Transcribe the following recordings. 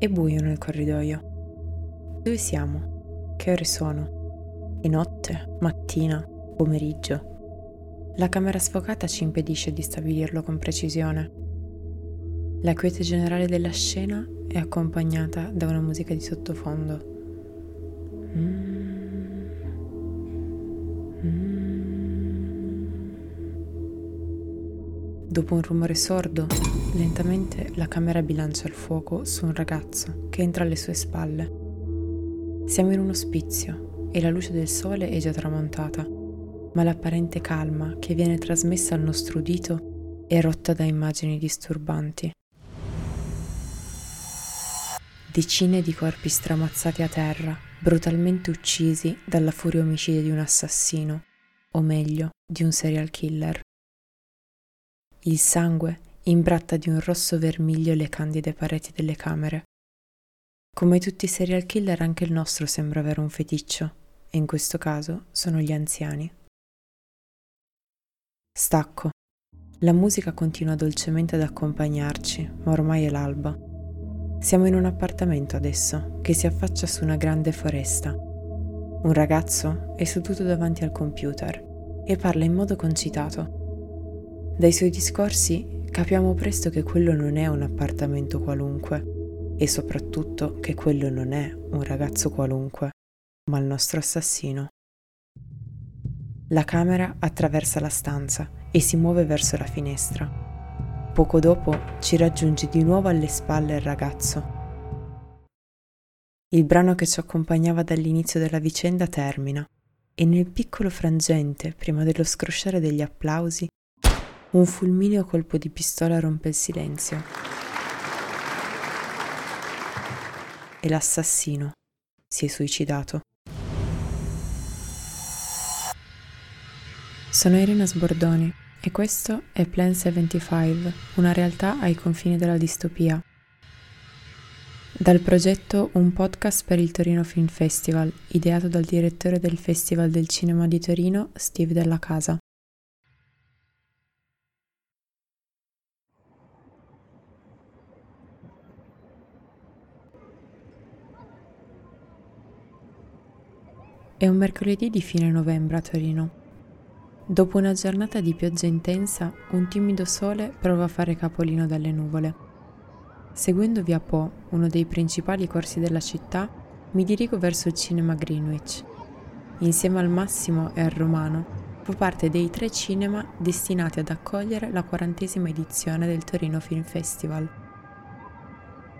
È buio nel corridoio. Dove siamo? Che ore sono? È notte? Mattina? Pomeriggio? La camera sfocata ci impedisce di stabilirlo con precisione. La quiete generale della scena è accompagnata da una musica di sottofondo. Mm. Dopo un rumore sordo, lentamente la camera bilancia il fuoco su un ragazzo che entra alle sue spalle. Siamo in un ospizio e la luce del sole è già tramontata, ma l'apparente calma che viene trasmessa al nostro udito è rotta da immagini disturbanti. Decine di corpi stramazzati a terra, brutalmente uccisi dalla furia omicida di un assassino, o meglio, di un serial killer. Il sangue imbratta di un rosso vermiglio le candide pareti delle camere. Come tutti i serial killer anche il nostro sembra avere un feticcio, e in questo caso sono gli anziani. Stacco. La musica continua dolcemente ad accompagnarci, ma ormai è l'alba. Siamo in un appartamento adesso che si affaccia su una grande foresta. Un ragazzo è seduto davanti al computer e parla in modo concitato. Dai suoi discorsi capiamo presto che quello non è un appartamento qualunque e soprattutto che quello non è un ragazzo qualunque, ma il nostro assassino. La camera attraversa la stanza e si muove verso la finestra. Poco dopo ci raggiunge di nuovo alle spalle il ragazzo. Il brano che ci accompagnava dall'inizio della vicenda termina e nel piccolo frangente, prima dello scrosciare degli applausi, un fulmineo colpo di pistola rompe il silenzio. E l'assassino si è suicidato. Sono Irina Sbordoni e questo è Plan 75, una realtà ai confini della distopia. Dal progetto Un podcast per il Torino Film Festival, ideato dal direttore del Festival del Cinema di Torino, Steve Della Casa. È un mercoledì di fine novembre a Torino. Dopo una giornata di pioggia intensa, un timido sole prova a fare capolino dalle nuvole. Seguendo via Po, uno dei principali corsi della città, mi dirigo verso il cinema Greenwich. Insieme al Massimo e al Romano, fa parte dei tre cinema destinati ad accogliere la quarantesima edizione del Torino Film Festival.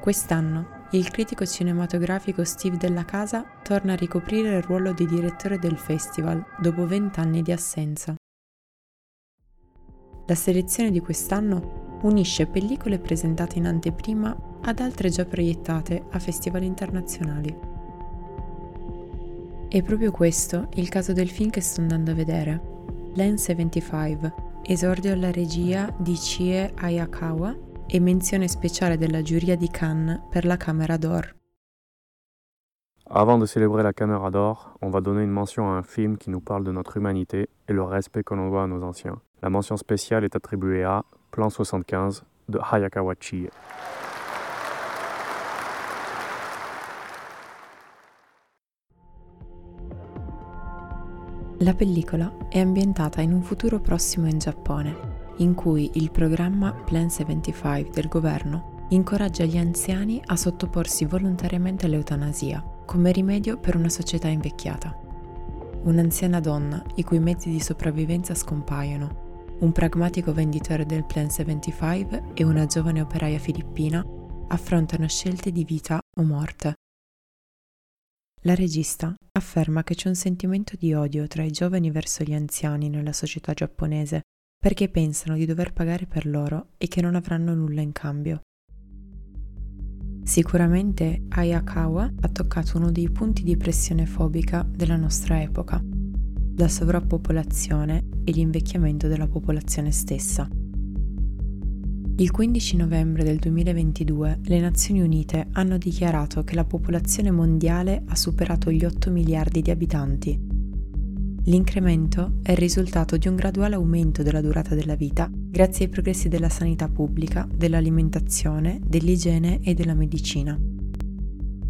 Quest'anno il critico cinematografico Steve Della Casa torna a ricoprire il ruolo di direttore del festival dopo vent'anni di assenza. La selezione di quest'anno unisce pellicole presentate in anteprima ad altre già proiettate a festival internazionali. È proprio questo il caso del film che sto andando a vedere, Len 75, esordio alla regia di Chie Ayakawa e menzione speciale della giuria di Cannes per la Camera d'Or. Avant de célébrer la Caméra d'Or, on va donner une mention à un film qui nous parle de notre humanité et le respect que l'on doit à nos anciens. La mention spéciale est attribuée à Plan 75 de Hayakawa Chie. La pellicola è ambientata in un futuro prossimo in Giappone, in cui il programma Plan 75 del governo incoraggia gli anziani a sottoporsi volontariamente all'eutanasia come rimedio per una società invecchiata. Un'anziana donna i cui mezzi di sopravvivenza scompaiono un pragmatico venditore del Plan 75 e una giovane operaia filippina affrontano scelte di vita o morte. La regista afferma che c'è un sentimento di odio tra i giovani verso gli anziani nella società giapponese perché pensano di dover pagare per loro e che non avranno nulla in cambio. Sicuramente Ayakawa ha toccato uno dei punti di pressione fobica della nostra epoca la sovrappopolazione e l'invecchiamento della popolazione stessa. Il 15 novembre del 2022 le Nazioni Unite hanno dichiarato che la popolazione mondiale ha superato gli 8 miliardi di abitanti. L'incremento è il risultato di un graduale aumento della durata della vita grazie ai progressi della sanità pubblica, dell'alimentazione, dell'igiene e della medicina.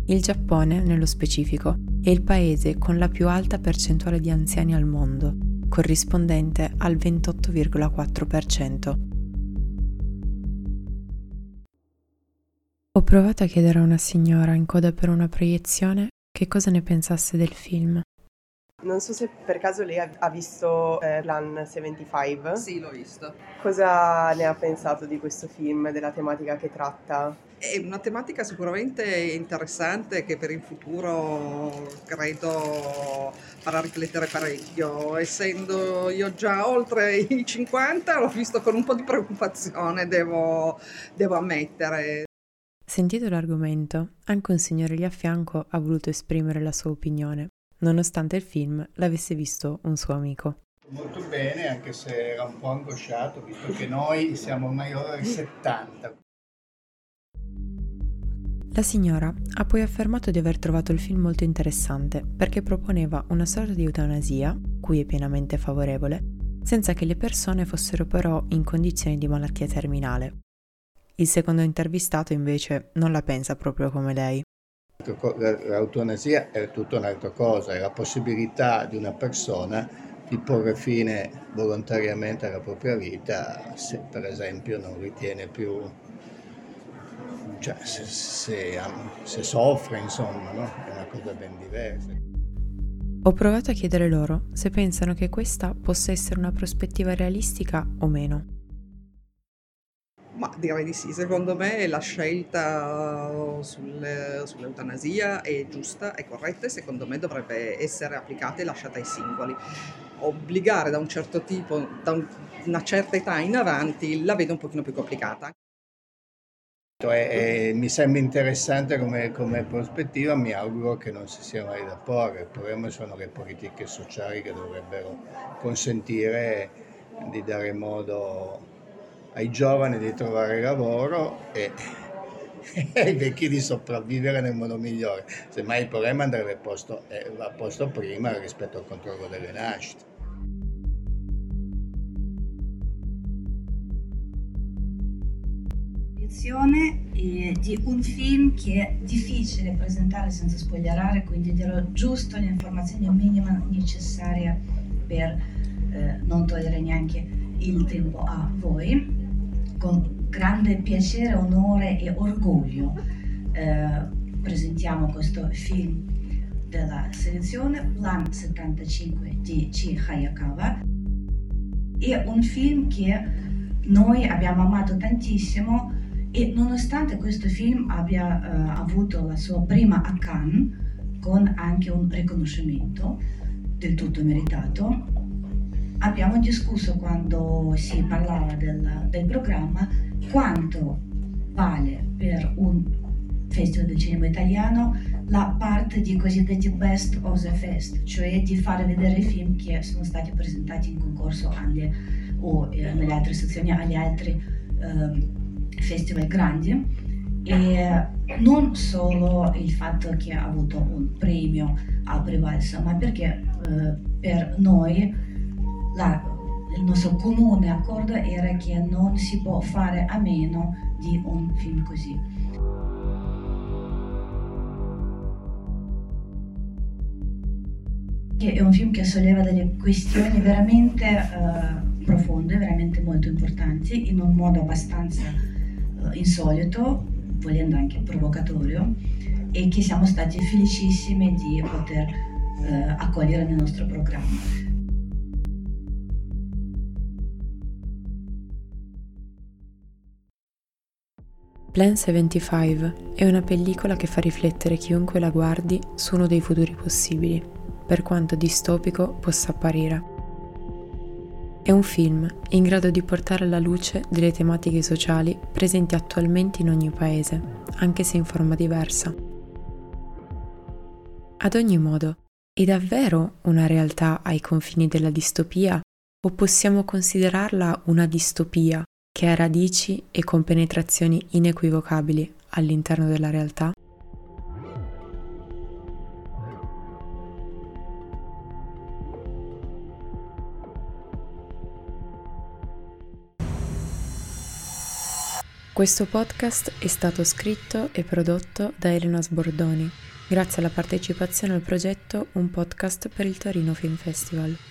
Il Giappone, nello specifico, è il paese con la più alta percentuale di anziani al mondo, corrispondente al 28,4%. Ho provato a chiedere a una signora in coda per una proiezione che cosa ne pensasse del film. Non so se per caso lei ha visto eh, Plan 75. Sì, l'ho visto. Cosa ne ha pensato di questo film, della tematica che tratta? È una tematica sicuramente interessante che per il futuro credo farà riflettere parecchio. Essendo io già oltre i 50, l'ho visto con un po' di preoccupazione, devo, devo ammettere. Sentito l'argomento, anche un signore lì a fianco ha voluto esprimere la sua opinione nonostante il film l'avesse visto un suo amico. Molto bene, anche se era un po' angosciato, visto che noi siamo ormai ora ai 70. La signora ha poi affermato di aver trovato il film molto interessante perché proponeva una sorta di eutanasia, cui è pienamente favorevole, senza che le persone fossero però in condizioni di malattia terminale. Il secondo intervistato invece non la pensa proprio come lei. L'eutanasia è tutta un'altra cosa, è la possibilità di una persona di porre fine volontariamente alla propria vita se per esempio non ritiene più, cioè se, se, se soffre insomma, no? è una cosa ben diversa. Ho provato a chiedere loro se pensano che questa possa essere una prospettiva realistica o meno. Ma direi di sì, secondo me la scelta sulle, sull'eutanasia è giusta, è corretta e secondo me dovrebbe essere applicata e lasciata ai singoli. Obbligare da un certo tipo, da un, una certa età in avanti, la vedo un pochino più complicata. E, e, mi sembra interessante come, come, prospettiva, mi auguro che non si sia mai da porre. Il problema sono le politiche sociali che dovrebbero consentire di dare modo ai giovani di trovare lavoro e, ai vecchi di sopravvivere nel modo migliore. Semmai il problema andrebbe posto, eh, posto prima rispetto al controllo delle nascite. di un film che è difficile presentare senza spogliarare, quindi dirò giusto le informazioni minime necessarie per eh, non togliere neanche il tempo a voi con grande piacere, onore e orgoglio eh, presentiamo questo film della selezione Plan 75 di C. Hayakawa. È un film che noi abbiamo amato tantissimo e nonostante questo film abbia uh, avuto la sua prima a Cannes con anche un riconoscimento del tutto meritato, abbiamo discusso quando si parlava del, del programma quanto vale per un festival del cinema italiano la parte di cosiddetti best of the fest, cioè di fare vedere i film che sono stati presentati in concorso alle, o eh, nelle altre sezioni agli altri eh, festival grandi. E non solo il fatto che ha avuto un premio a prevalsa, ma perché eh, per noi la, il nostro comune accordo era che non si può fare a meno di un film così. È un film che solleva delle questioni veramente uh, profonde, veramente molto importanti, in un modo abbastanza uh, insolito, volendo anche provocatorio, e che siamo stati felicissimi di poter uh, accogliere nel nostro programma. Plan 75 è una pellicola che fa riflettere chiunque la guardi su uno dei futuri possibili, per quanto distopico possa apparire. È un film in grado di portare alla luce delle tematiche sociali presenti attualmente in ogni paese, anche se in forma diversa. Ad ogni modo, è davvero una realtà ai confini della distopia o possiamo considerarla una distopia che ha radici e compenetrazioni inequivocabili all'interno della realtà? Questo podcast è stato scritto e prodotto da Elena Sbordoni, grazie alla partecipazione al progetto Un podcast per il Torino Film Festival.